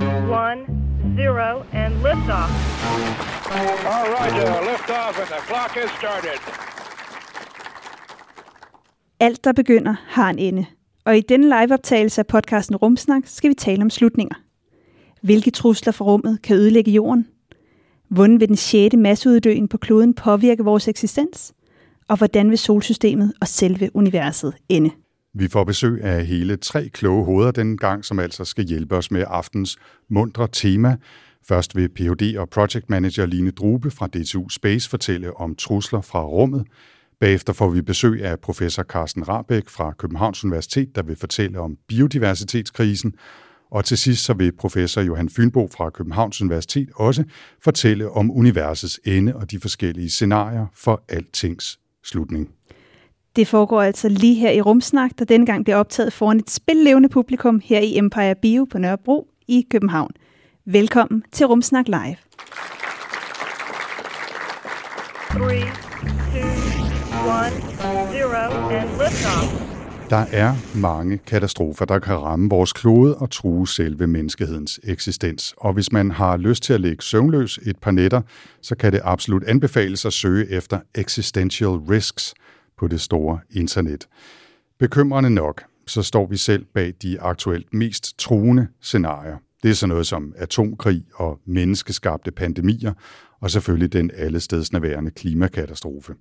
One, zero, and liftoff. All right, uh, lift off, and the clock has started. Alt, der begynder, har en ende. Og i denne liveoptagelse af podcasten Rumsnak skal vi tale om slutninger. Hvilke trusler fra rummet kan ødelægge jorden? Hvordan vil den sjette masseuddøen på kloden påvirke vores eksistens? Og hvordan vil solsystemet og selve universet ende? Vi får besøg af hele tre kloge hoveder denne gang, som altså skal hjælpe os med aftens mundre tema. Først vil Ph.D. og Project Manager Line Drube fra DTU Space fortælle om trusler fra rummet. Bagefter får vi besøg af professor Carsten Rabeck fra Københavns Universitet, der vil fortælle om biodiversitetskrisen. Og til sidst så vil professor Johan Fynbo fra Københavns Universitet også fortælle om universets ende og de forskellige scenarier for altings slutning. Det foregår altså lige her i Rumsnak, der denne gang bliver optaget foran et spillevende publikum her i Empire Bio på Nørrebro i København. Velkommen til Rumsnak Live. Three, two, one, zero, and liftoff. Der er mange katastrofer, der kan ramme vores klode og true selve menneskehedens eksistens. Og hvis man har lyst til at ligge søvnløs et par nætter, så kan det absolut anbefales at søge efter existential risks på det store internet. Bekymrende nok, så står vi selv bag de aktuelt mest truende scenarier. Det er sådan noget som atomkrig og menneskeskabte pandemier, og selvfølgelig den allestedsnærværende klimakatastrofe.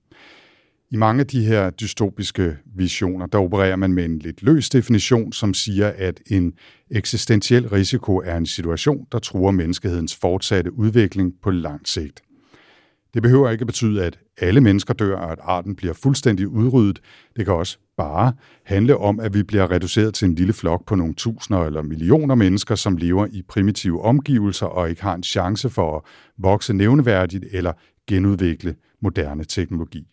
I mange af de her dystopiske visioner, der opererer man med en lidt løs definition, som siger, at en eksistentiel risiko er en situation, der truer menneskehedens fortsatte udvikling på lang sigt. Det behøver ikke at betyde, at alle mennesker dør, og at arten bliver fuldstændig udryddet. Det kan også bare handle om, at vi bliver reduceret til en lille flok på nogle tusinder eller millioner mennesker, som lever i primitive omgivelser og ikke har en chance for at vokse nævneværdigt eller genudvikle moderne teknologi.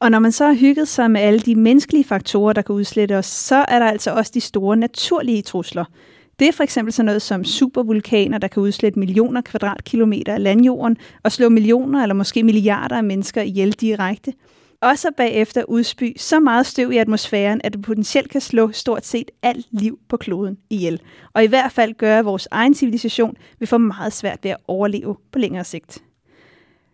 Og når man så har hygget sig med alle de menneskelige faktorer, der kan udslette os, så er der altså også de store naturlige trusler. Det er for eksempel sådan noget som supervulkaner, der kan udslætte millioner kvadratkilometer af landjorden og slå millioner eller måske milliarder af mennesker ihjel direkte. Og så bagefter udspy så meget støv i atmosfæren, at det potentielt kan slå stort set alt liv på kloden ihjel. Og i hvert fald gøre, at vores egen civilisation vil få meget svært ved at overleve på længere sigt.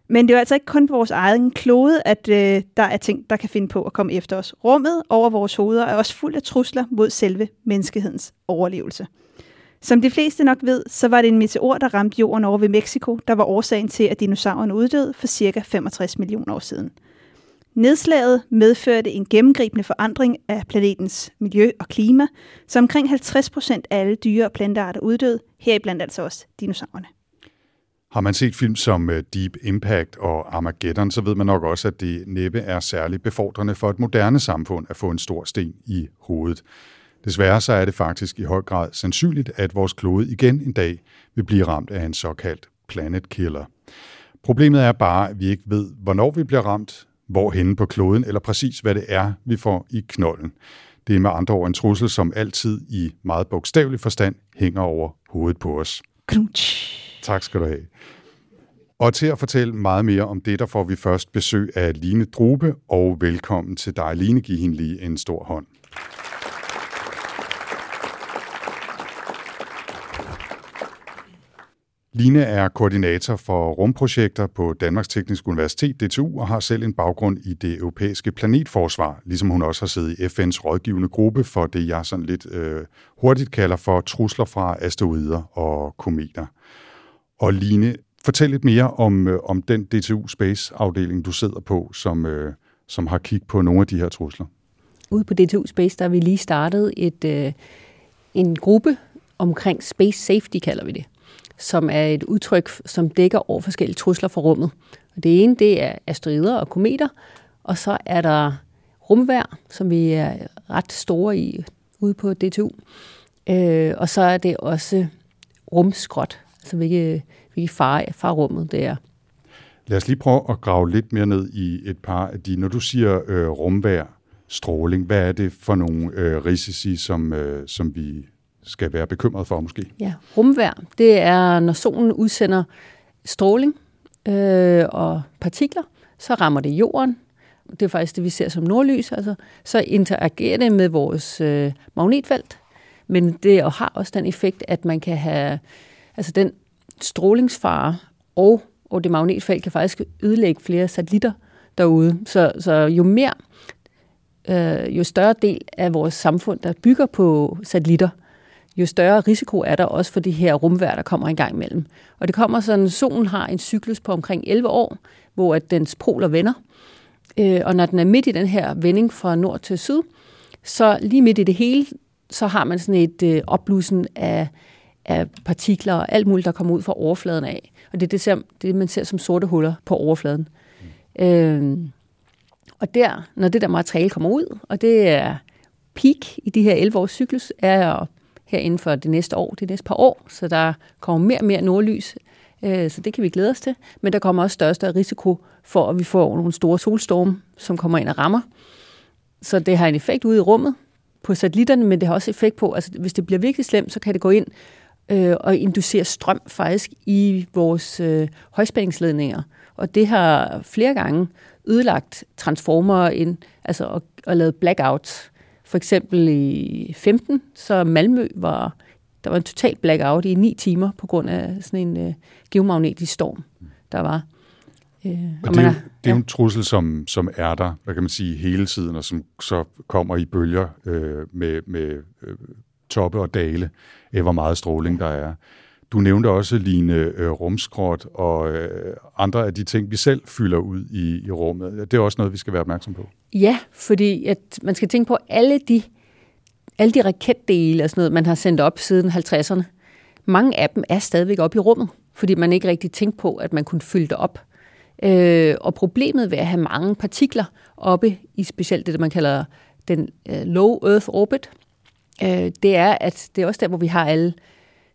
Men det er altså ikke kun på vores egen klode, at øh, der er ting, der kan finde på at komme efter os. Rummet over vores hoveder er også fuld af trusler mod selve menneskehedens overlevelse. Som de fleste nok ved, så var det en meteor, der ramte jorden over ved Mexico, der var årsagen til, at dinosaurerne uddøde for ca. 65 millioner år siden. Nedslaget medførte en gennemgribende forandring af planetens miljø og klima, så omkring 50 procent af alle dyre- og plantearter uddøde, heriblandt altså også dinosaurerne. Har man set film som øh, Deep Impact og Armageddon, så ved man nok også, at det næppe er særligt befordrende for et moderne samfund at få en stor sten i hovedet. Desværre så er det faktisk i høj grad sandsynligt, at vores klode igen en dag vil blive ramt af en såkaldt planet killer. Problemet er bare, at vi ikke ved, hvornår vi bliver ramt, hvorhenne på kloden, eller præcis hvad det er, vi får i knolden. Det er med andre ord en trussel, som altid i meget bogstavelig forstand hænger over hovedet på os. Knutsch. Tak skal du have. Og til at fortælle meget mere om det, der får vi først besøg af Line Drube, og velkommen til dig, Line. Giv hende lige en stor hånd. Line er koordinator for rumprojekter på Danmarks Tekniske Universitet, DTU, og har selv en baggrund i det europæiske planetforsvar, ligesom hun også har siddet i FN's rådgivende gruppe for det, jeg sådan lidt øh, hurtigt kalder for trusler fra asteroider og kometer. Og Line, fortæl lidt mere om, øh, om den DTU Space-afdeling, du sidder på, som, øh, som har kigget på nogle af de her trusler. Ude på DTU Space, der har vi lige startet et, øh, en gruppe omkring Space Safety, kalder vi det, som er et udtryk, som dækker over forskellige trusler for rummet. Og det ene, det er asteroider og kometer, og så er der rumvær, som vi er ret store i ude på DTU. Øh, og så er det også rumskrot, altså hvilke, hvilke fare, farrummet det er. Lad os lige prøve at grave lidt mere ned i et par af de, når du siger øh, rumvær, stråling, hvad er det for nogle øh, risici, som, øh, som vi skal være bekymret for måske? Ja, rumvær, det er, når solen udsender stråling øh, og partikler, så rammer det jorden. Det er faktisk det, vi ser som nordlys. Altså, så interagerer det med vores øh, magnetfelt, men det har også den effekt, at man kan have altså den strålingsfare og, og det magnetfelt kan faktisk ødelægge flere satellitter derude. Så, så jo mere, øh, jo større del af vores samfund, der bygger på satellitter, jo større risiko er der også for de her rumvær, der kommer en gang imellem. Og det kommer sådan, solen har en cyklus på omkring 11 år, hvor at dens poler vender. Øh, og når den er midt i den her vending fra nord til syd, så lige midt i det hele, så har man sådan et øh, opblussen af, af partikler og alt muligt, der kommer ud fra overfladen af. Og det er det, ser, det, man ser som sorte huller på overfladen. Mm. Øhm, og der, når det der materiale kommer ud, og det er peak i de her 11 års cyklus, er her inden for det næste år, det næste par år, så der kommer mere og mere nordlys, øh, så det kan vi glæde os til. Men der kommer også større og større risiko for, at vi får nogle store solstorme, som kommer ind og rammer. Så det har en effekt ude i rummet på satellitterne, men det har også effekt på, altså hvis det bliver virkelig slemt, så kan det gå ind øh, og inducere strøm faktisk i vores øh, højspændingsledninger. Og det har flere gange ødelagt transformer ind, altså og, og lavet blackouts. For eksempel i 15, så Malmø var, der var en total blackout i ni timer på grund af sådan en øh, geomagnetisk storm, der var. Øh, og, og det, er, jo, det er jo en trussel, som, som er der, hvad kan man sige, hele tiden, og som så kommer i bølger øh, med, med øh, toppe og dale øh, hvor meget stråling der er. Du nævnte også, Line, øh, rumskrot og øh, andre af de ting, vi selv fylder ud i, i rummet. Det er også noget, vi skal være opmærksom på. Ja, fordi at man skal tænke på alle de, alle de raketdele og sådan noget, man har sendt op siden 50'erne. Mange af dem er stadigvæk oppe i rummet, fordi man ikke rigtig tænkte på, at man kunne fylde det op. Øh, og problemet ved at have mange partikler oppe i specielt det, man kalder den øh, low Earth orbit, øh, det er, at det er også der, hvor vi har alle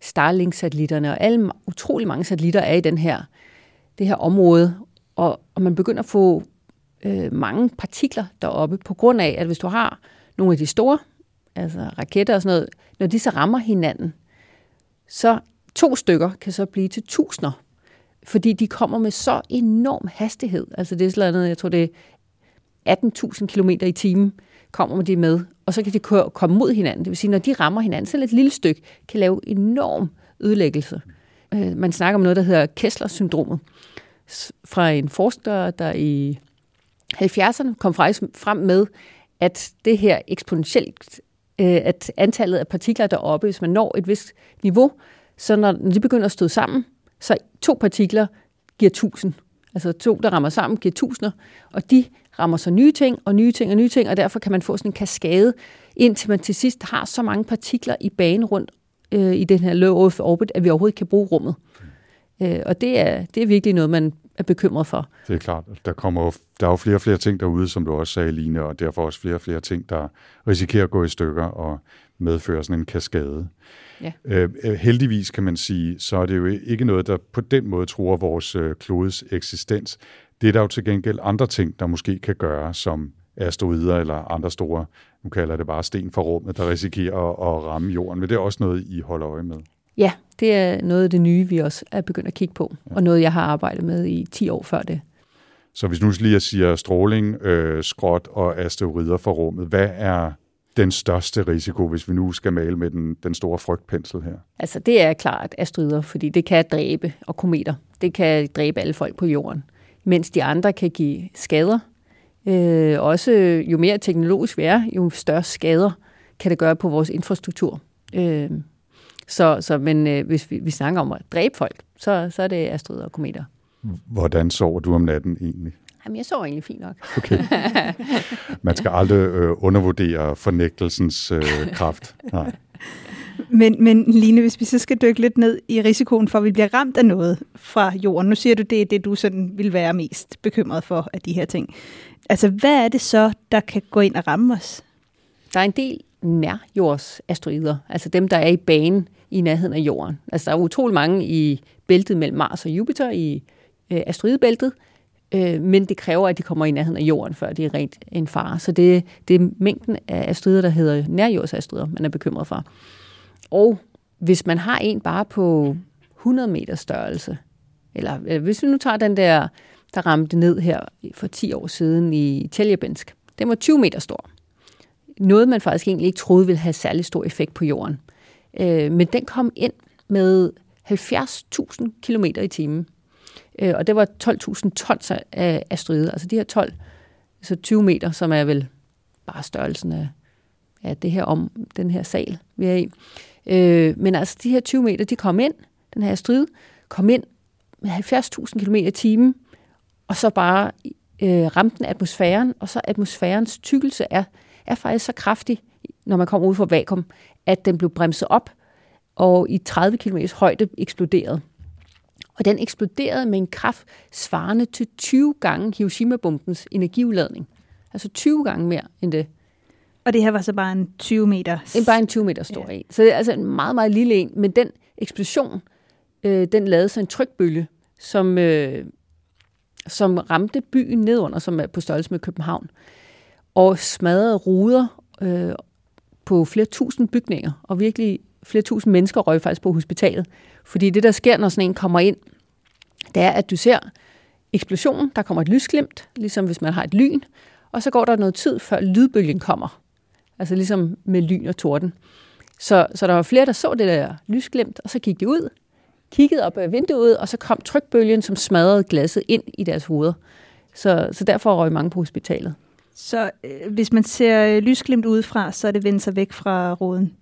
Starlink-satellitterne, og alle utrolig mange satellitter er i den her, det her område, og, og man begynder at få øh, mange partikler deroppe, på grund af, at hvis du har nogle af de store, altså raketter og sådan noget, når de så rammer hinanden, så to stykker kan så blive til tusinder, fordi de kommer med så enorm hastighed. Altså det er sådan noget, jeg tror det er 18.000 km i timen kommer de med, og så kan de komme mod hinanden. Det vil sige, når de rammer hinanden, så et lille stykke kan lave enorm ødelæggelse. Øh, man snakker om noget, der hedder Kessler-syndromet, fra en forsker, der i 70'erne kom faktisk frem med, at det her eksponentielt, øh, at antallet af partikler deroppe, hvis man når et vist niveau, så når de begynder at stå sammen, så to partikler giver 1000. Altså to, der rammer sammen, giver tusinder, og de rammer så nye ting, og nye ting, og nye ting, og derfor kan man få sådan en kaskade, indtil man til sidst har så mange partikler i banen rundt øh, i den her low Earth orbit, at vi overhovedet kan bruge rummet. Øh, og det er, det er virkelig noget, man er bekymret for. Det er klart. Der, kommer jo, der er jo flere og flere ting derude, som du også sagde, Line, og derfor også flere og flere ting, der risikerer at gå i stykker og medføre sådan en kaskade. Ja. Øh, øh, heldigvis kan man sige, så er det jo ikke noget, der på den måde tror vores øh, klodes eksistens. Det er der jo til gengæld andre ting, der måske kan gøre, som asteroider eller andre store, nu kalder det bare sten for rummet, der risikerer at, at ramme jorden. Men det er også noget, I holder øje med. Ja, det er noget af det nye, vi også er begyndt at kigge på, ja. og noget, jeg har arbejdet med i 10 år før det. Så hvis nu lige siger stråling, øh, skråt og asteroider for rummet, hvad er den største risiko, hvis vi nu skal male med den, den store frygtpensel her? Altså det er klart asteroider, fordi det kan dræbe, og kometer, det kan dræbe alle folk på jorden, mens de andre kan give skader. Øh, også jo mere teknologisk vi er, jo større skader kan det gøre på vores infrastruktur. Øh, så, så men øh, hvis vi, vi snakker om at dræbe folk, så, så er det asteroider og kometer. Hvordan sover du om natten egentlig? Jamen, jeg sover egentlig fint nok. Okay. Man skal aldrig øh, undervurdere fornægtelsens øh, kraft. Nej. Men, men Line, hvis vi så skal dykke lidt ned i risikoen for, at vi bliver ramt af noget fra jorden. Nu siger du, det er det, du sådan vil være mest bekymret for af de her ting. Altså, hvad er det så, der kan gå ind og ramme os? Der er en del nærjordsasteroider, altså dem, der er i banen i nærheden af jorden. Altså, der er utrolig mange i bæltet mellem Mars og Jupiter i øh, asteroidebæltet, øh, men det kræver, at de kommer i nærheden af jorden, før det er rent en fare. Så det, det er mængden af asteroider, der hedder nærjordsastrider, man er bekymret for. Og hvis man har en bare på 100 meter størrelse, eller, eller hvis vi nu tager den der, der ramte ned her for 10 år siden i Tjeljabinsk, den var 20 meter stor. Noget, man faktisk egentlig ikke troede ville have særlig stor effekt på jorden. Øh, men den kom ind med 70.000 km i timen. Øh, og det var 12.000 tons af asteroider. Altså de her 12, så 20 meter, som er vel bare størrelsen af, af det her om, den her sal, vi er i. Øh, men altså de her 20 meter, de kom ind, den her asteroide, kom ind med 70.000 km i timen, og så bare øh, ramte den atmosfæren, og så atmosfærens tykkelse er, er faktisk så kraftig, når man kommer ud fra vakuum, at den blev bremset op, og i 30 km højde eksploderede. Og den eksploderede med en kraft svarende til 20 gange Hiroshima-bombens energiudladning. Altså 20 gange mere end det. Og det her var så bare en 20 meter... En, bare en 20 meter stor ja. en. Så det er altså en meget, meget lille en. Men den eksplosion, øh, den lavede så en trykbølge, som, øh, som ramte byen nedunder, som er på størrelse med København, og smadrede ruder øh, på flere tusind bygninger, og virkelig flere tusind mennesker røg faktisk på hospitalet. Fordi det, der sker, når sådan en kommer ind, det er, at du ser eksplosionen, der kommer et lysglimt, ligesom hvis man har et lyn, og så går der noget tid, før lydbølgen kommer. Altså ligesom med lyn og torden. Så, så der var flere, der så det der lysglimt, og så gik de ud, kiggede op ad vinduet, og så kom trykbølgen, som smadrede glasset ind i deres hoveder. Så, så derfor røg mange på hospitalet. Så øh, hvis man ser lysglimt udefra, så er det vendt sig væk fra roden?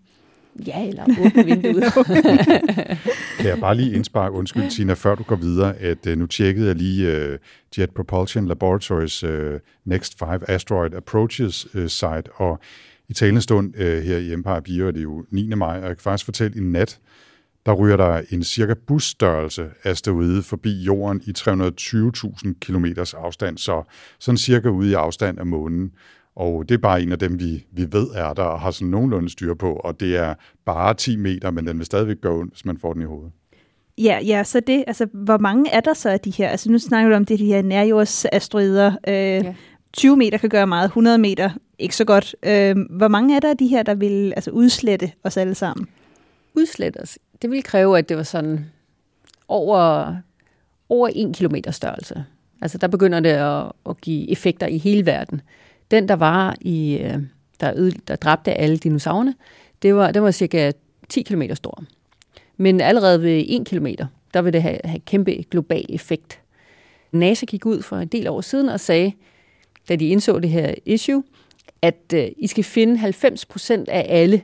Ja, eller åbne vinduet. kan jeg bare lige indsparke, undskyld Tina, før du går videre, at uh, nu tjekkede jeg lige uh, Jet Propulsion Laboratories uh, Next 5 Asteroid Approaches uh, site, og i talende stund uh, her i Empire Bio er det jo 9. maj, og jeg kan faktisk fortælle, i nat, der ryger der en cirka busstørrelse asteroide forbi jorden i 320.000 km afstand, så sådan cirka ude i afstand af månen. Og det er bare en af dem, vi, vi ved er der og har sådan nogenlunde styr på, og det er bare 10 meter, men den vil stadigvæk gå ondt, hvis man får den i hovedet. Ja, ja, så det, altså, hvor mange er der så af de her? Altså, nu snakker vi om det, de her nærjordsasteroider. Øh, ja. 20 meter kan gøre meget, 100 meter ikke så godt. Øh, hvor mange er der af de her, der vil altså, udslette os alle sammen? Udslette os? Det vil kræve, at det var sådan over, over 1 kilometer størrelse. Altså, der begynder det at, at give effekter i hele verden. Den, der var i, øh, der, øde, der dræbte alle dinosaurerne, det var, det var cirka 10 km stor. Men allerede ved 1 km, der vil det have, have kæmpe global effekt. NASA gik ud for en del år siden og sagde, da de indså det her issue, at øh, I skal finde 90% af alle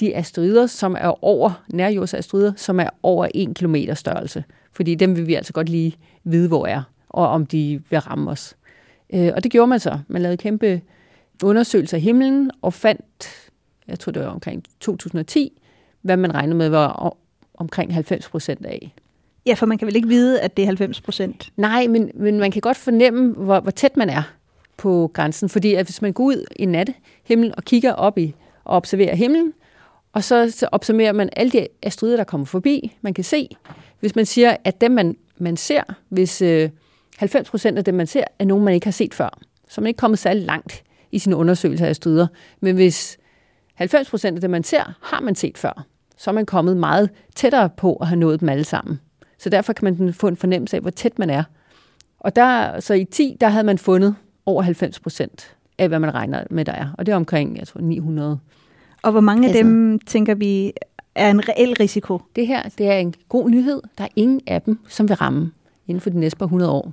de asteroider, som er over, nærjordsasteroider, som er over 1 km størrelse. Fordi dem vil vi altså godt lige vide, hvor er, og om de vil ramme os. Øh, og det gjorde man så. Man lavede kæmpe undersøgelser af himlen og fandt, jeg tror det var omkring 2010, hvad man regnede med var omkring 90 procent af. Ja, for man kan vel ikke vide, at det er 90 procent? Nej, men, men man kan godt fornemme, hvor, hvor tæt man er på grænsen. Fordi at hvis man går ud i nattehimmel og kigger op i og observerer himlen, og så, så observerer man alle de asteroider, der kommer forbi, man kan se. Hvis man siger, at dem, man, man ser, hvis, øh, 90 procent af dem, man ser, er nogen, man ikke har set før. Så man er ikke kommet særlig langt i sine undersøgelser af stryder. Men hvis 90 procent af dem, man ser, har man set før, så er man kommet meget tættere på at have nået dem alle sammen. Så derfor kan man få en fornemmelse af, hvor tæt man er. Og der, så i 10, der havde man fundet over 90 procent af, hvad man regner med, der er. Og det er omkring, jeg tror, 900. Og hvor mange altså, af dem, tænker vi, er en reel risiko? Det her, det er en god nyhed. Der er ingen af dem, som vil ramme inden for de næste par 100 år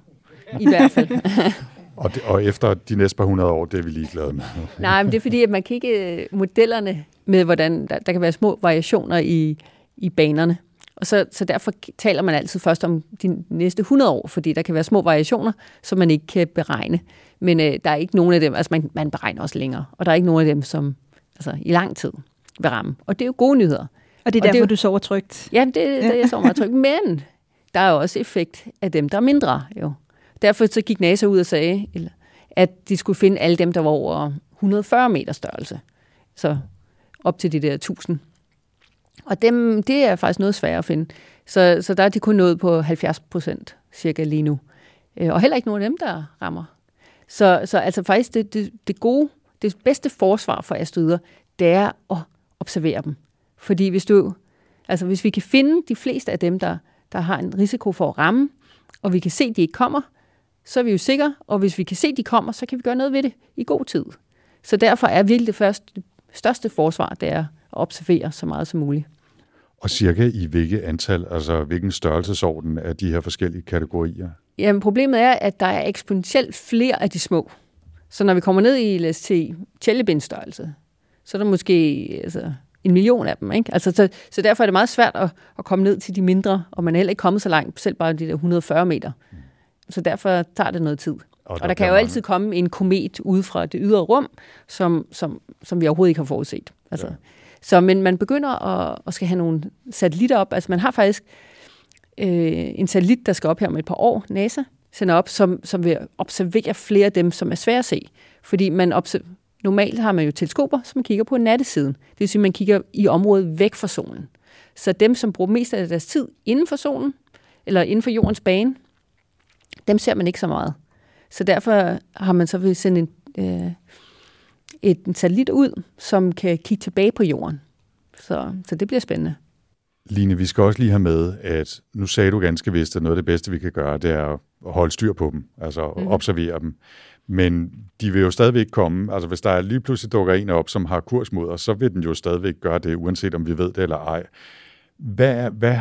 i hvert fald. og, det, og efter de næste par hundrede år, det er vi ligeglade med. Nej, men det er fordi, at man kan ikke øh, modellerne med, hvordan der, der kan være små variationer i, i banerne. Og så, så derfor taler man altid først om de næste 100 år, fordi der kan være små variationer, som man ikke kan beregne. Men øh, der er ikke nogen af dem, altså man, man beregner også længere, og der er ikke nogen af dem, som altså, i lang tid vil ramme. Og det er jo gode nyheder. Og det er og derfor, det, du sover trygt. Ja, det, det jeg sover meget trygt. Men der er også effekt af dem, der er mindre. Jo. Derfor så gik NASA ud og sagde, at de skulle finde alle dem, der var over 140 meter størrelse. Så op til de der 1000. Og dem, det er faktisk noget sværere at finde. Så, så der er de kun nået på 70 procent cirka lige nu. Øh, og heller ikke nogen af dem, der rammer. Så, så altså faktisk det, det, det gode, det bedste forsvar for asteroider, det er at observere dem. Fordi hvis du, altså hvis vi kan finde de fleste af dem, der, der har en risiko for at ramme, og vi kan se, at de ikke kommer, så er vi jo sikre, og hvis vi kan se, at de kommer, så kan vi gøre noget ved det i god tid. Så derfor er virkelig det, første, det største forsvar, det er at observere så meget som muligt. Og cirka i hvilket antal, altså hvilken størrelsesorden af de her forskellige kategorier? Jamen problemet er, at der er eksponentielt flere af de små. Så når vi kommer ned i, lad os sige, tællebindstørrelse, så er der måske altså, en million af dem. Ikke? Altså, så, så derfor er det meget svært at, at komme ned til de mindre, og man er heller ikke kommet så langt, selv bare de der 140 meter. Så derfor tager det noget tid. Og der, og der kan jo mange. altid komme en komet ud fra det ydre rum, som, som, som vi overhovedet ikke har forudset. Altså, ja. Så men man begynder at, at skal have nogle satellitter op. Altså man har faktisk øh, en satellit, der skal op her om et par år, NASA sender op, som, som vil observere flere af dem, som er svære at se. Fordi man normalt har man jo teleskoper, som man kigger på nattesiden. Det vil sige, at man kigger i området væk fra solen. Så dem, som bruger mest af deres tid inden for solen, eller inden for jordens bane, dem ser man ikke så meget. Så derfor har man så vil sende en, øh, et en satellit ud, som kan kigge tilbage på jorden. Så, så det bliver spændende. Line, vi skal også lige have med, at nu sagde du ganske vist, at noget af det bedste, vi kan gøre, det er at holde styr på dem, altså mm. observere dem. Men de vil jo stadigvæk komme. Altså hvis der lige pludselig dukker en op, som har kurs mod os, så vil den jo stadigvæk gøre det, uanset om vi ved det eller ej. Hvad, hvad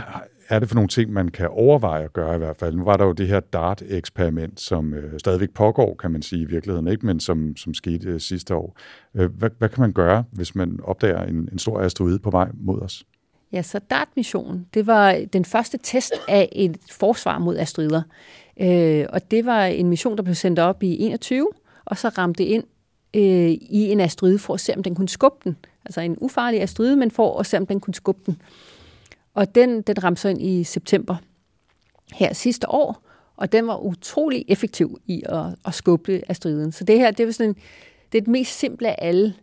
er det for nogle ting, man kan overveje at gøre i hvert fald? Nu var der jo det her DART-eksperiment, som øh, stadigvæk pågår, kan man sige i virkeligheden, ikke? men som, som skete øh, sidste år. Øh, hvad, hvad kan man gøre, hvis man opdager en, en stor asteroide på vej mod os? Ja, så DART-missionen, det var den første test af et forsvar mod asteroider. Øh, og det var en mission, der blev sendt op i 21, og så ramte ind øh, i en asteroide for at se, om den kunne skubbe den. Altså en ufarlig asteroide, men for at se, om den kunne skubbe den. Og den, den ramte så ind i september her sidste år, og den var utrolig effektiv i at, at skubbe asteroiden. Så det her, det er sådan en, det er det mest simple af alle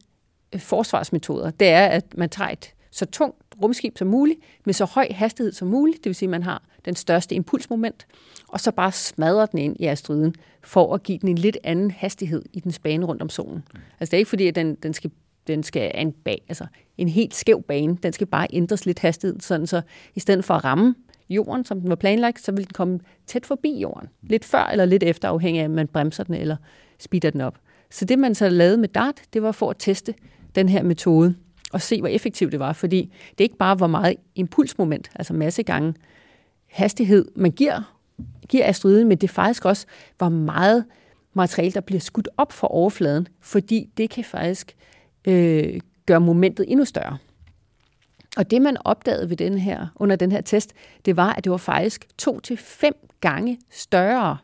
øh, forsvarsmetoder. Det er, at man tager et så tungt rumskib som muligt, med så høj hastighed som muligt, det vil sige, at man har den største impulsmoment, og så bare smadrer den ind i asteroiden, for at give den en lidt anden hastighed i den bane rundt om solen. Altså det er ikke fordi, at den, den skal den skal en, bag, altså en helt skæv bane. Den skal bare ændres lidt hastighed, sådan så i stedet for at ramme jorden, som den var planlagt, så vil den komme tæt forbi jorden. Lidt før eller lidt efter, afhængig af, om man bremser den eller speeder den op. Så det, man så lavede med DART, det var for at teste den her metode og se, hvor effektivt det var. Fordi det er ikke bare, hvor meget impulsmoment, altså masse gange hastighed, man giver, giver asteroiden, men det er faktisk også, hvor meget materiale, der bliver skudt op fra overfladen, fordi det kan faktisk øh, gør momentet endnu større. Og det, man opdagede ved den her, under den her test, det var, at det var faktisk to til fem gange større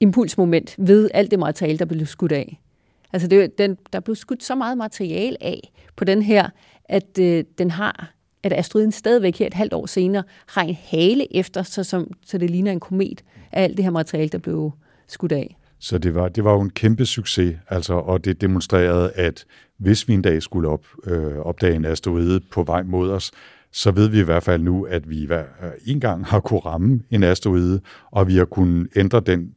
impulsmoment ved alt det materiale, der blev skudt af. Altså det, den, der blev skudt så meget materiale af på den her, at øh, den har at asteroiden stadigvæk her et halvt år senere har en hale efter, så, som, så det ligner en komet af alt det her materiale, der blev skudt af. Så det var, det var jo en kæmpe succes, altså, og det demonstrerede, at hvis vi en dag skulle op, øh, opdage en asteroide på vej mod os, så ved vi i hvert fald nu, at vi hver øh, en gang har kunne ramme en asteroide, og vi har kunnet ændre den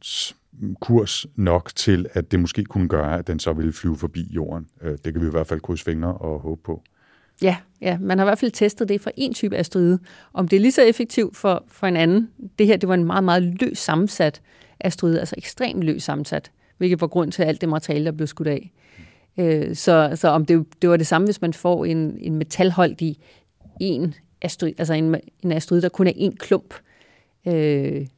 mm, kurs nok til, at det måske kunne gøre, at den så ville flyve forbi jorden. Øh, det kan vi i hvert fald krydse fingre og håbe på. Ja, ja, man har i hvert fald testet det for en type asteroide. Om det er lige så effektivt for, for en anden, det her det var en meget, meget løs sammensat asteroide, altså ekstremt løs sammensat, hvilket var grund til alt det materiale, der blev skudt af. Øh, så, så om det, det var det samme, hvis man får en, en metalhold i en asteroide, altså en, en asteroide, der kun er en klump. Øh,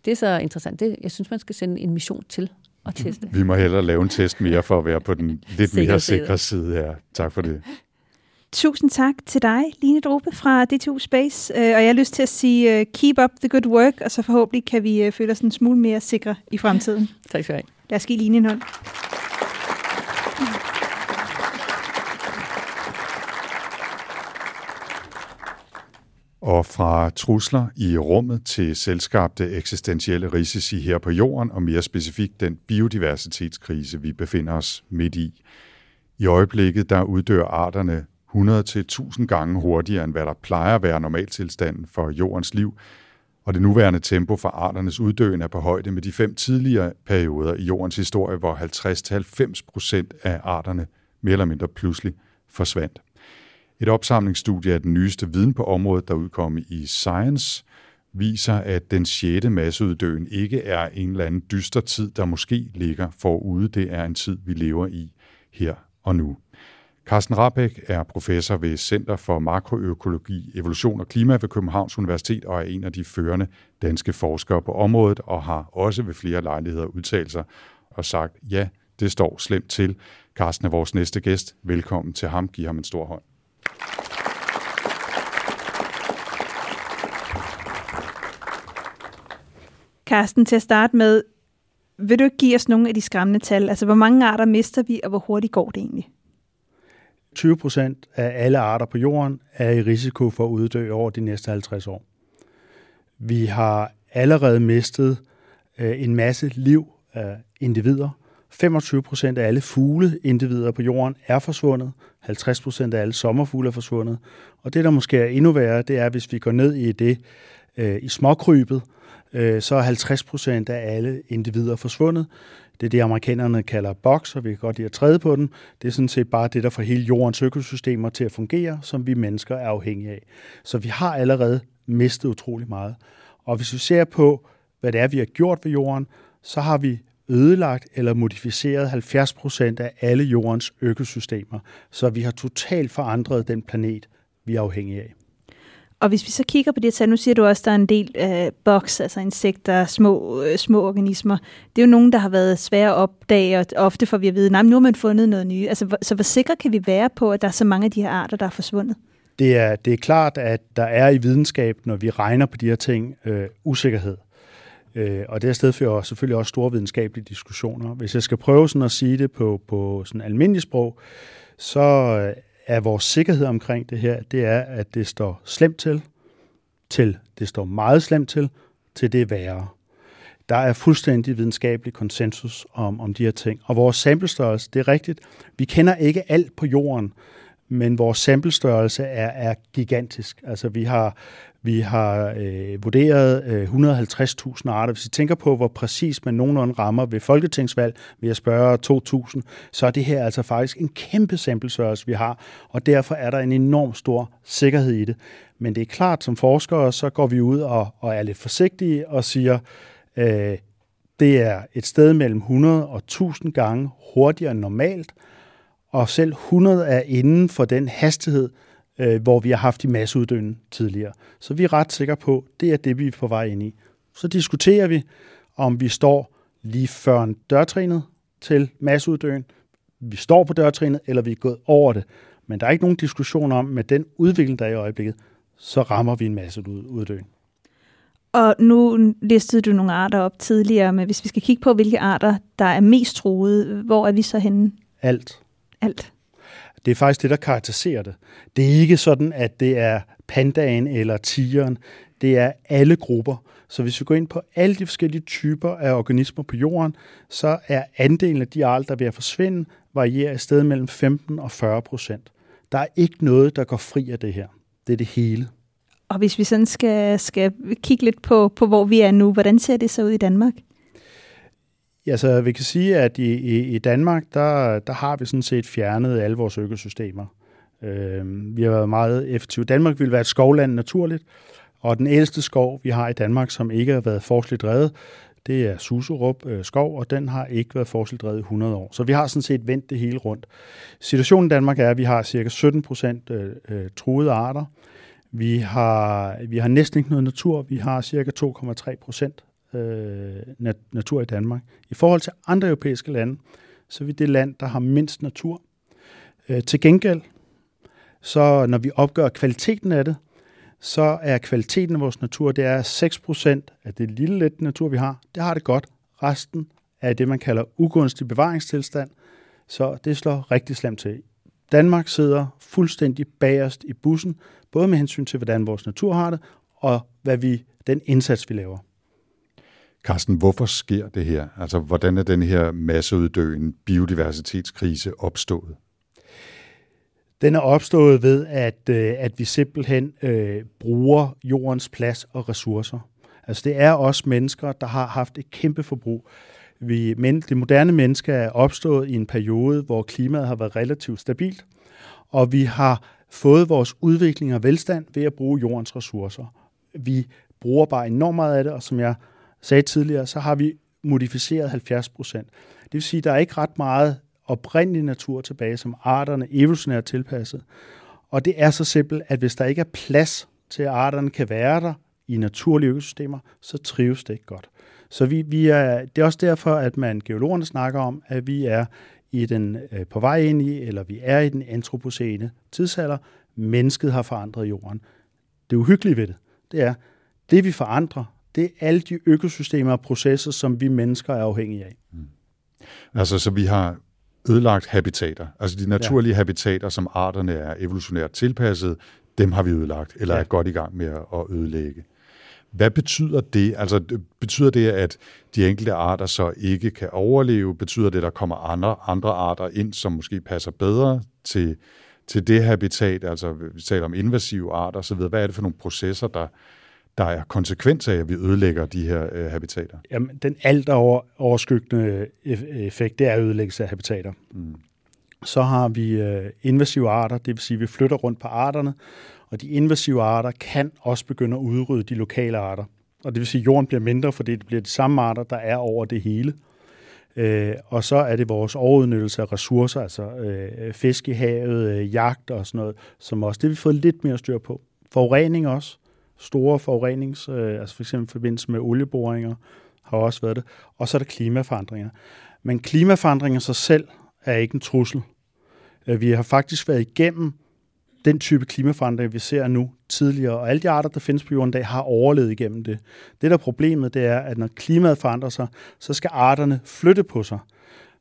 det er så interessant. Det, jeg synes, man skal sende en mission til at teste. Vi må hellere lave en test mere for at være på den lidt mere sikre side her. Tak for det. Tusind tak til dig, Line Drope fra DTU Space. Øh, og jeg har lyst til at sige uh, keep up the good work, og så forhåbentlig kan vi uh, føle os en smule mere sikre i fremtiden. tak skal du have. Lad os give Line en hånd. Og fra trusler i rummet til selskabte eksistentielle risici her på jorden, og mere specifikt den biodiversitetskrise, vi befinder os midt i. I øjeblikket der uddør arterne 100 til 1000 gange hurtigere, end hvad der plejer at være normaltilstanden for jordens liv. Og det nuværende tempo for arternes uddøen er på højde med de fem tidligere perioder i jordens historie, hvor 50-90 procent af arterne mere eller mindre pludselig forsvandt. Et opsamlingsstudie af den nyeste viden på området, der udkom i Science, viser, at den sjette masseuddøen ikke er en eller anden dyster tid, der måske ligger forude. Det er en tid, vi lever i her og nu. Carsten Rabeck er professor ved Center for Makroøkologi, Evolution og Klima ved Københavns Universitet og er en af de førende danske forskere på området og har også ved flere lejligheder udtalt sig og sagt, ja, det står slemt til. Carsten er vores næste gæst. Velkommen til ham. Giv ham en stor hånd. Carsten, til at starte med, vil du ikke give os nogle af de skræmmende tal? Altså, hvor mange arter mister vi, og hvor hurtigt går det egentlig? 20 procent af alle arter på jorden er i risiko for at uddø over de næste 50 år. Vi har allerede mistet øh, en masse liv af individer. 25 procent af alle fugleindivider på jorden er forsvundet. 50 procent af alle sommerfugle er forsvundet. Og det, der måske er endnu værre, det er, hvis vi går ned i det øh, i småkrybet, øh, så er 50 procent af alle individer forsvundet. Det er det, amerikanerne kalder boks, og vi kan godt lide at træde på den. Det er sådan set bare det, der får hele jordens økosystemer til at fungere, som vi mennesker er afhængige af. Så vi har allerede mistet utrolig meget. Og hvis vi ser på, hvad det er, vi har gjort ved jorden, så har vi ødelagt eller modificeret 70 procent af alle jordens økosystemer. Så vi har totalt forandret den planet, vi er afhængige af. Og hvis vi så kigger på det tal, nu siger du også, at der er en del øh, boks, altså insekter, små, øh, små organismer. Det er jo nogen, der har været svære at opdage, og ofte får vi at vide, at nu har man fundet noget nyt. Altså, så hvor sikre kan vi være på, at der er så mange af de her arter, der er forsvundet? Det er, det er klart, at der er i videnskab, når vi regner på de her ting, øh, usikkerhed. Øh, og det er stedfører selvfølgelig også store videnskabelige diskussioner. Hvis jeg skal prøve sådan at sige det på, på sådan almindelig sprog, så øh, er vores sikkerhed omkring det her, det er, at det står slemt til, til det står meget slemt til, til det er værre. Der er fuldstændig videnskabelig konsensus om, om de her ting. Og vores samplestørrelse, det er rigtigt, vi kender ikke alt på jorden, men vores samplestørrelse er, er gigantisk. Altså vi har, vi har øh, vurderet øh, 150.000 arter. Hvis I tænker på, hvor præcis man nogenlunde rammer ved folketingsvalg, ved at spørge 2.000, så er det her altså faktisk en kæmpe samplesørgelse, vi har, og derfor er der en enorm stor sikkerhed i det. Men det er klart, som forskere, så går vi ud og, og er lidt forsigtige og siger, øh, det er et sted mellem 100 og 1000 gange hurtigere end normalt, og selv 100 er inden for den hastighed, øh, hvor vi har haft de masseuddøende tidligere. Så vi er ret sikre på, det er det, vi er på vej ind i. Så diskuterer vi, om vi står lige før en dørtrænet til masseuddøen, vi står på dørtrænet, eller vi er gået over det. Men der er ikke nogen diskussion om, med den udvikling, der er i øjeblikket, så rammer vi en masse uddøen. Og nu listede du nogle arter op tidligere, men hvis vi skal kigge på, hvilke arter, der er mest truede, hvor er vi så henne? Alt. Alt. Det er faktisk det, der karakteriserer det. Det er ikke sådan, at det er pandaen eller tigeren. Det er alle grupper. Så hvis vi går ind på alle de forskellige typer af organismer på jorden, så er andelen af de arter, der vil forsvinde, varierer i stedet mellem 15 og 40 procent. Der er ikke noget, der går fri af det her. Det er det hele. Og hvis vi sådan skal, skal kigge lidt på, på, hvor vi er nu, hvordan ser det så ud i Danmark? Ja, så vi kan sige, at i, i, i Danmark, der, der har vi sådan set fjernet alle vores økosystemer. Øh, vi har været meget effektive. Danmark vil være et skovland naturligt, og den ældste skov, vi har i Danmark, som ikke har været forskeligt drevet, det er Suserup øh, skov, og den har ikke været forskeligt drevet i 100 år. Så vi har sådan set vendt det hele rundt. Situationen i Danmark er, at vi har cirka 17 procent øh, øh, truede arter. Vi har, vi har næsten ikke noget natur. Vi har cirka 2,3 procent øh, natur i Danmark. I forhold til andre europæiske lande, så er vi det land, der har mindst natur. Øh, til gengæld, så når vi opgør kvaliteten af det, så er kvaliteten af vores natur, det er 6% af det lille lidt natur, vi har. Det har det godt. Resten er det, man kalder ugunstig bevaringstilstand, så det slår rigtig slemt til. Danmark sidder fuldstændig bagerst i bussen, både med hensyn til, hvordan vores natur har det, og hvad vi, den indsats, vi laver. Carsten, hvorfor sker det her? Altså, hvordan er den her masseuddøen biodiversitetskrise opstået? Den er opstået ved, at, øh, at vi simpelthen øh, bruger jordens plads og ressourcer. Altså det er os mennesker, der har haft et kæmpe forbrug. Vi, men, det moderne menneske er opstået i en periode, hvor klimaet har været relativt stabilt, og vi har fået vores udvikling og velstand ved at bruge jordens ressourcer. Vi bruger bare enormt meget af det, og som jeg sagde tidligere, så har vi modificeret 70 procent. Det vil sige, at der er ikke ret meget oprindelig natur tilbage, som arterne evolutionært tilpasset. Og det er så simpelt, at hvis der ikke er plads til, at arterne kan være der i naturlige økosystemer, så trives det ikke godt. Så vi, vi er, det er også derfor, at man geologerne snakker om, at vi er i den øh, på vej ind i, eller vi er i den antropocene tidsalder. Mennesket har forandret jorden. Det uhyggelige ved det, det er, det vi forandrer, det er alle de økosystemer og processer, som vi mennesker er afhængige af. Mm. Altså, så vi har ødelagt habitater, altså de naturlige ja. habitater, som arterne er evolutionært tilpasset, dem har vi ødelagt, eller ja. er godt i gang med at ødelægge. Hvad betyder det? Altså, betyder det, at de enkelte arter så ikke kan overleve? Betyder det, at der kommer andre, andre arter ind, som måske passer bedre til, til det habitat? Altså, vi taler om invasive arter osv. Hvad er det for nogle processer, der, der er konsekvens af, at vi ødelægger de her øh, habitater? Jamen, den alt over, overskyggende effekt, det er ødelæggelse af habitater. Mm. Så har vi øh, invasive arter, det vil sige, at vi flytter rundt på arterne, og de invasive arter kan også begynde at udrydde de lokale arter. Og det vil sige, at jorden bliver mindre, fordi det bliver de samme arter, der er over det hele. Øh, og så er det vores overudnyttelse af ressourcer, altså øh, fisk i havet, øh, jagt og sådan noget, som også det vi fået lidt mere styr på. Forurening også store forurenings, øh, altså for eksempel i forbindelse med olieboringer, har også været det. Og så er der klimaforandringer. Men klimaforandringer sig selv er ikke en trussel. Øh, vi har faktisk været igennem den type klimaforandring, vi ser nu tidligere, og alle de arter, der findes på jorden i dag, har overlevet igennem det. Det, der er problemet, det er, at når klimaet forandrer sig, så skal arterne flytte på sig.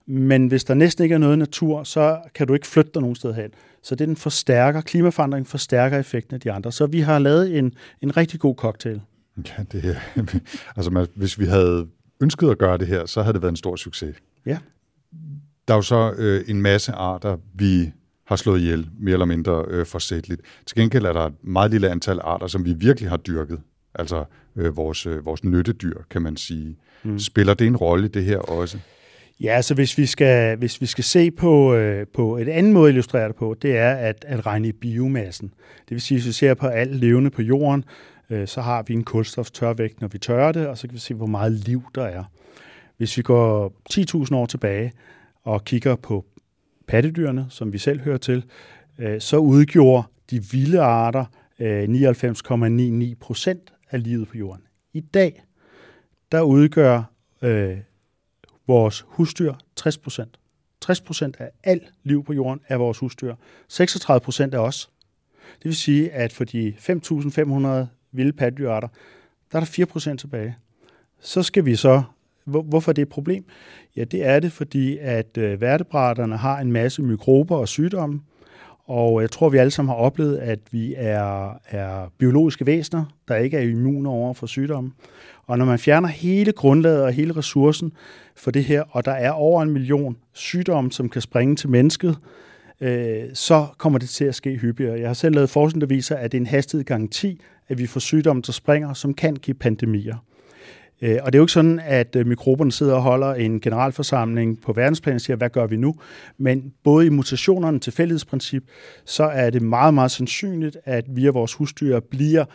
Men hvis der næsten ikke er noget natur, så kan du ikke flytte dig nogen sted hen. Så det den forstærker, klimaforandringen forstærker effekten af de andre. Så vi har lavet en, en rigtig god cocktail. Ja, det, altså hvis vi havde ønsket at gøre det her, så havde det været en stor succes. Ja. Der er jo så øh, en masse arter, vi har slået ihjel, mere eller mindre øh, forsætteligt. Til gengæld er der et meget lille antal arter, som vi virkelig har dyrket. Altså øh, vores, øh, vores nyttedyr, kan man sige. Mm. Spiller det en rolle det her også? Ja, så hvis vi skal, hvis vi skal se på, øh, på et andet måde at illustrere det på, det er at, at regne i biomassen. Det vil sige, hvis vi ser på alt levende på jorden, øh, så har vi en kulstoftørvægt, når vi tørrer det, og så kan vi se, hvor meget liv der er. Hvis vi går 10.000 år tilbage og kigger på pattedyrene, som vi selv hører til, øh, så udgjorde de vilde arter øh, 99,99 procent af livet på jorden. I dag, der udgør øh, vores husdyr 60 procent. 60 procent af alt liv på jorden er vores husdyr. 36 procent er os. Det vil sige, at for de 5.500 vilde pattedyrarter, der er der 4 procent tilbage. Så skal vi så Hvorfor det er et problem? Ja, det er det, fordi at øh, værtebrætterne har en masse mikrober og sygdomme, og jeg tror, vi alle sammen har oplevet, at vi er, er biologiske væsener, der ikke er immune over for sygdomme. Og når man fjerner hele grundlaget og hele ressourcen for det her, og der er over en million sygdomme, som kan springe til mennesket, øh, så kommer det til at ske hyppigere. Jeg har selv lavet forskning, der viser, at det er en hastighed gang 10, at vi får sygdomme, der springer, som kan give pandemier. Øh, og det er jo ikke sådan, at øh, mikroberne sidder og holder en generalforsamling på verdensplan og siger, hvad gør vi nu? Men både i mutationerne til fællighedsprincip, så er det meget, meget sandsynligt, at via vores husdyr bliver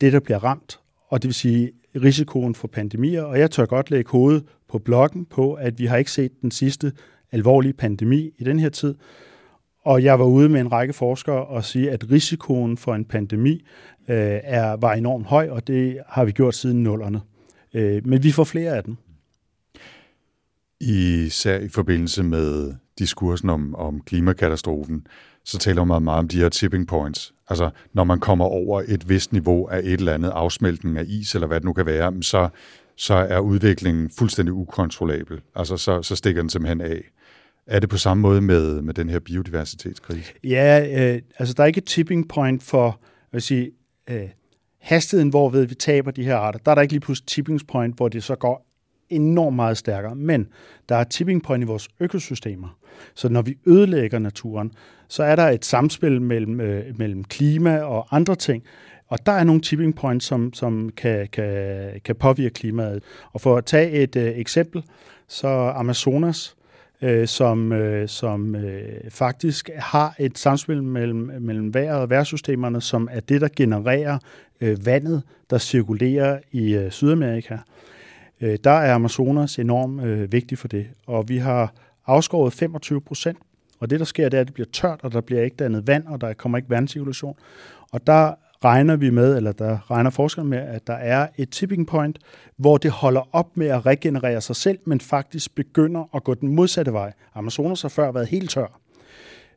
det, der bliver ramt. Og det vil sige risikoen for pandemier. Og jeg tør godt lægge hovedet på blokken på, at vi har ikke set den sidste alvorlige pandemi i den her tid. Og jeg var ude med en række forskere og sige, at risikoen for en pandemi øh, er, var enormt høj, og det har vi gjort siden nullerne. Øh, men vi får flere af dem. Især i forbindelse med diskursen om, om klimakatastrofen, så taler man meget om de her tipping points. Altså, når man kommer over et vist niveau af et eller andet afsmeltning af is, eller hvad det nu kan være, så, så er udviklingen fuldstændig ukontrollabel. Altså, så, så stikker den simpelthen af. Er det på samme måde med, med den her biodiversitetskrise? Ja, øh, altså der er ikke et tipping point for, vil sige, øh, hastigheden, hvorved vi taber de her arter, der er der ikke lige pludselig tipping point, hvor det så går enormt meget stærkere. Men der er tipping point i vores økosystemer. Så når vi ødelægger naturen, så er der et samspil mellem, øh, mellem klima og andre ting. Og der er nogle tipping points, som, som kan, kan, kan påvirke klimaet. Og for at tage et øh, eksempel, så Amazonas, øh, som, øh, som øh, faktisk har et samspil mellem, mellem vejret og vejrsystemerne, som er det, der genererer øh, vandet, der cirkulerer i øh, Sydamerika. Øh, der er Amazonas enormt øh, vigtig for det. Og vi har afskåret 25 procent og det, der sker, det er, at det bliver tørt, og der bliver ikke dannet vand, og der kommer ikke vandcirkulation. Og der regner vi med, eller der regner forskerne med, at der er et tipping point, hvor det holder op med at regenerere sig selv, men faktisk begynder at gå den modsatte vej. Amazonas har før været helt tør.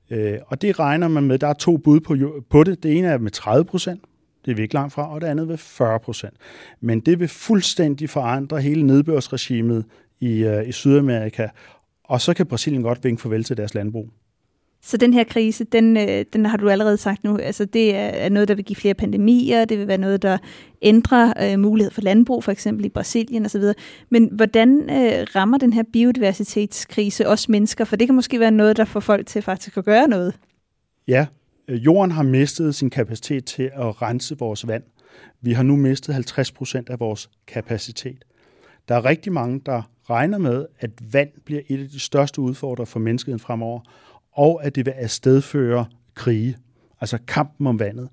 Øh, og det regner man med, der er to bud på, på det. Det ene er med 30 procent, det er vi ikke langt fra, og det andet ved 40 procent. Men det vil fuldstændig forandre hele nedbørsregimet i, øh, i Sydamerika, og så kan Brasilien godt vinke farvel til deres landbrug. Så den her krise, den, øh, den har du allerede sagt nu, altså det er noget, der vil give flere pandemier, det vil være noget, der ændrer øh, mulighed for landbrug, for eksempel i Brasilien osv. Men hvordan øh, rammer den her biodiversitetskrise også mennesker? For det kan måske være noget, der får folk til faktisk at gøre noget. Ja, Øh, jorden har mistet sin kapacitet til at rense vores vand. Vi har nu mistet 50 procent af vores kapacitet. Der er rigtig mange, der regner med, at vand bliver et af de største udfordringer for menneskeheden fremover, og at det vil afstedføre krige, altså kampen om vandet.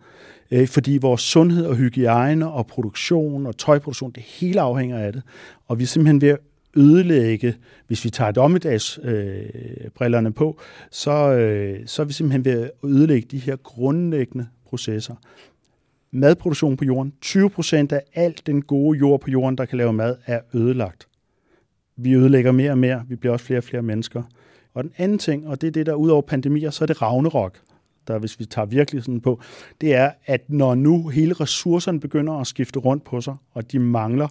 Øh, fordi vores sundhed og hygiejne og produktion og tøjproduktion, det hele afhænger af det. Og vi er simpelthen ved at ødelægge, hvis vi tager dommedagsbrillerne øh, på, så, øh, så er vi simpelthen ved at ødelægge de her grundlæggende processer. Madproduktion på jorden. 20 procent af alt den gode jord på jorden, der kan lave mad, er ødelagt. Vi ødelægger mere og mere. Vi bliver også flere og flere mennesker. Og den anden ting, og det er det, der ud over pandemier, så er det Ragnarok, der hvis vi tager virkelig sådan på, det er, at når nu hele ressourcerne begynder at skifte rundt på sig, og de mangler,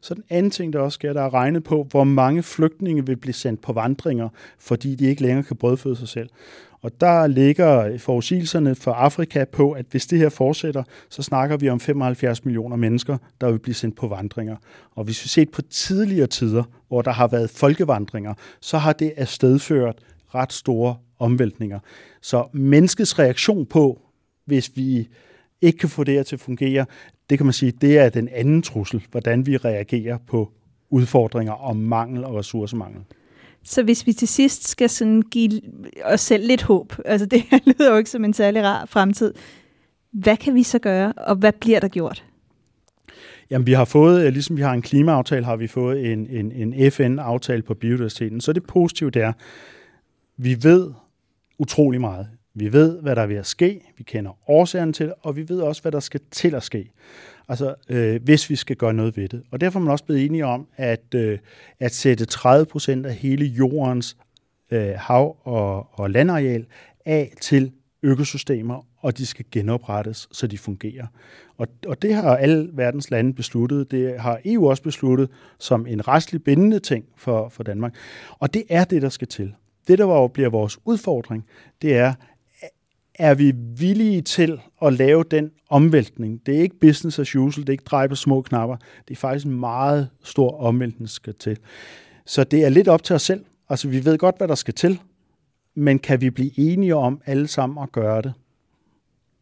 så den anden ting, der også sker, der er regnet på, hvor mange flygtninge vil blive sendt på vandringer, fordi de ikke længere kan brødføde sig selv. Og der ligger forudsigelserne for Afrika på, at hvis det her fortsætter, så snakker vi om 75 millioner mennesker, der vil blive sendt på vandringer. Og hvis vi ser på tidligere tider, hvor der har været folkevandringer, så har det afstedført ret store omvæltninger. Så menneskets reaktion på, hvis vi ikke kan få det her til at fungere, det kan man sige, det er den anden trussel, hvordan vi reagerer på udfordringer om mangel og ressourcemangel. Så hvis vi til sidst skal sådan give os selv lidt håb, altså det lyder jo ikke som en særlig rar fremtid, hvad kan vi så gøre, og hvad bliver der gjort? Jamen, vi har fået, ligesom vi har en klimaaftale, har vi fået en, en, en FN-aftale på biodiversiteten. Så det positive det er, vi ved utrolig meget. Vi ved, hvad der er ved at ske, vi kender årsagerne til det, og vi ved også, hvad der skal til at ske. Altså, øh, hvis vi skal gøre noget ved det. Og derfor er man også blevet enige om, at, øh, at sætte 30 procent af hele jordens øh, hav- og, og landareal af til økosystemer, og de skal genoprettes, så de fungerer. Og, og det har alle verdens lande besluttet. Det har EU også besluttet som en restlig bindende ting for, for Danmark. Og det er det, der skal til. Det, der bliver vores udfordring, det er, er vi villige til at lave den omvæltning? Det er ikke business as usual, det er ikke dreje på små knapper. Det er faktisk en meget stor omvæltning, der skal til. Så det er lidt op til os selv. Altså, vi ved godt, hvad der skal til, men kan vi blive enige om alle sammen at gøre det?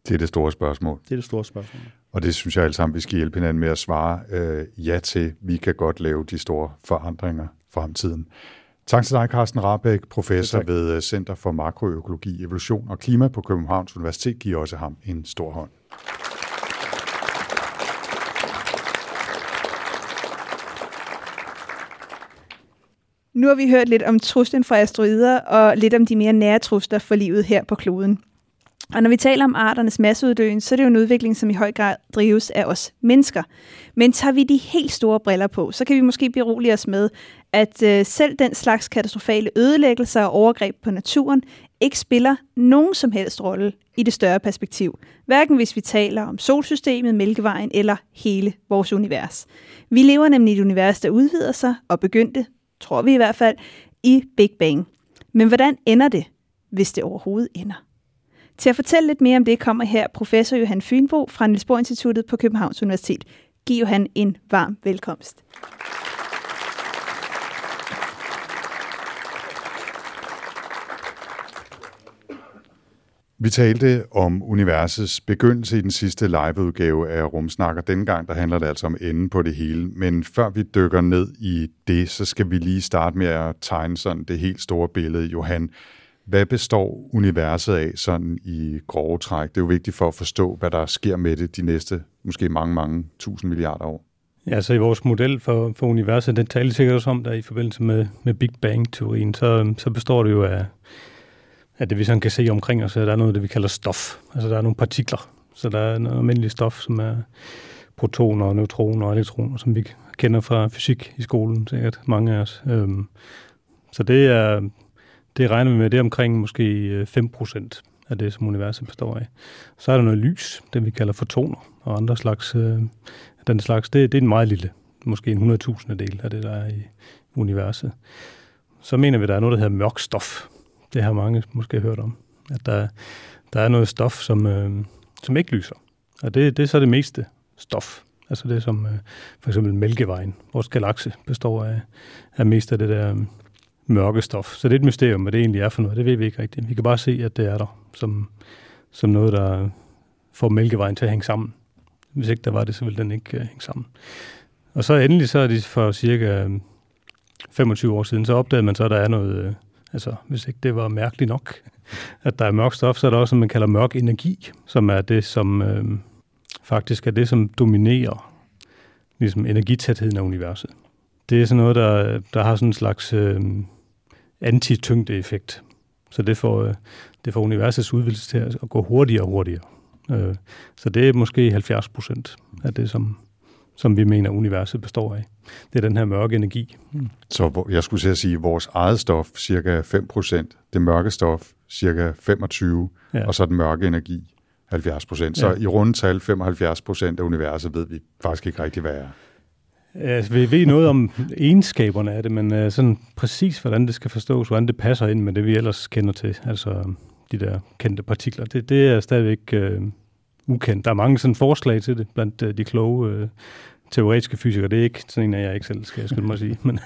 Det er det store spørgsmål. Det er det store spørgsmål. Og det synes jeg alle sammen, vi skal hjælpe hinanden med at svare øh, ja til. Vi kan godt lave de store forandringer fremtiden. Tak til dig, Carsten Rabeck, professor ja, ved øh, Center for Makroøkologi, Evolution og Klima på Københavns Universitet. Giver også ham en stor hånd. Nu har vi hørt lidt om truslen fra asteroider og lidt om de mere nære trusler for livet her på kloden. Og når vi taler om arternes masseuddøen, så er det jo en udvikling, som i høj grad drives af os mennesker. Men tager vi de helt store briller på, så kan vi måske berolige os med, at øh, selv den slags katastrofale ødelæggelser og overgreb på naturen ikke spiller nogen som helst rolle i det større perspektiv. Hverken hvis vi taler om solsystemet, Mælkevejen eller hele vores univers. Vi lever nemlig i et univers, der udvider sig og begyndte, tror vi i hvert fald, i Big Bang. Men hvordan ender det, hvis det overhovedet ender? Til at fortælle lidt mere om det kommer her professor Johan Fynbo fra Niels Bohr Instituttet på Københavns Universitet. Giv Johan en varm velkomst. Vi talte om universets begyndelse i den sidste liveudgave af Rumsnakker. Dengang gang der handler det altså om enden på det hele. Men før vi dykker ned i det, så skal vi lige starte med at tegne sådan det helt store billede. Johan, hvad består universet af sådan i grove træk? Det er jo vigtigt for at forstå, hvad der sker med det de næste måske mange, mange tusind milliarder år. Ja, så i vores model for, for universet, den taler sikkert også om, der i forbindelse med, med Big Bang-teorien, så, så består det jo af, af det, vi sådan kan se omkring os, der er noget, det vi kalder stof. Altså der er nogle partikler. Så der er noget almindeligt stof, som er protoner, neutroner og elektroner, som vi kender fra fysik i skolen, sikkert mange af os. Øhm, så det er, det regner vi med, det er omkring måske øh, 5 procent af det, som universet består af. Så er der noget lys, det vi kalder fotoner, og andre slags, øh, den slags, det, det er en meget lille, måske en 100.000 del af det, der er i universet. Så mener vi, at der er noget, der hedder mørk stof. Det har mange måske hørt om. At der, der er noget stof, som, øh, som ikke lyser. Og det, det er så det meste stof. Altså det som øh, for eksempel Mælkevejen, vores galakse, består af, af mest af det der øh, mørke stof. Så det er et mysterium, hvad det egentlig er for noget. Det ved vi ikke rigtigt. Vi kan bare se, at det er der, som, som noget, der får Mælkevejen til at hænge sammen. Hvis ikke der var det, så ville den ikke uh, hænge sammen. Og så endelig, så er det for cirka øh, 25 år siden, så opdagede man så, at der er noget, uh, altså hvis ikke det var mærkeligt nok, at der er mørk stof, så er der også, som man kalder mørk energi, som er det, som uh, faktisk er det, som dominerer ligesom energitætheden af universet. Det er sådan noget, der, der har sådan en slags uh, antityngde-effekt. Så det får, uh, det får universets udvidelse til at gå hurtigere og hurtigere. Øh, så det er måske 70 procent af det, som, som vi mener, universet består af. Det er den her mørke energi. Mm. Så jeg skulle sige, at vores eget stof, cirka 5 procent, det mørke stof, cirka 25, ja. og så den mørke energi, 70 procent. Så ja. i rundetal 75 procent af universet ved vi faktisk ikke rigtig, hvad er. Altså, vi ved noget om egenskaberne af det, men uh, sådan præcis, hvordan det skal forstås, hvordan det passer ind med det, vi ellers kender til. Altså, de der kendte partikler. Det, det er stadigvæk øh, ukendt. Der er mange sådan forslag til det blandt øh, de kloge øh, teoretiske fysikere. Det er ikke sådan en af jeg ikke selv skal jeg skulle mig sige. Men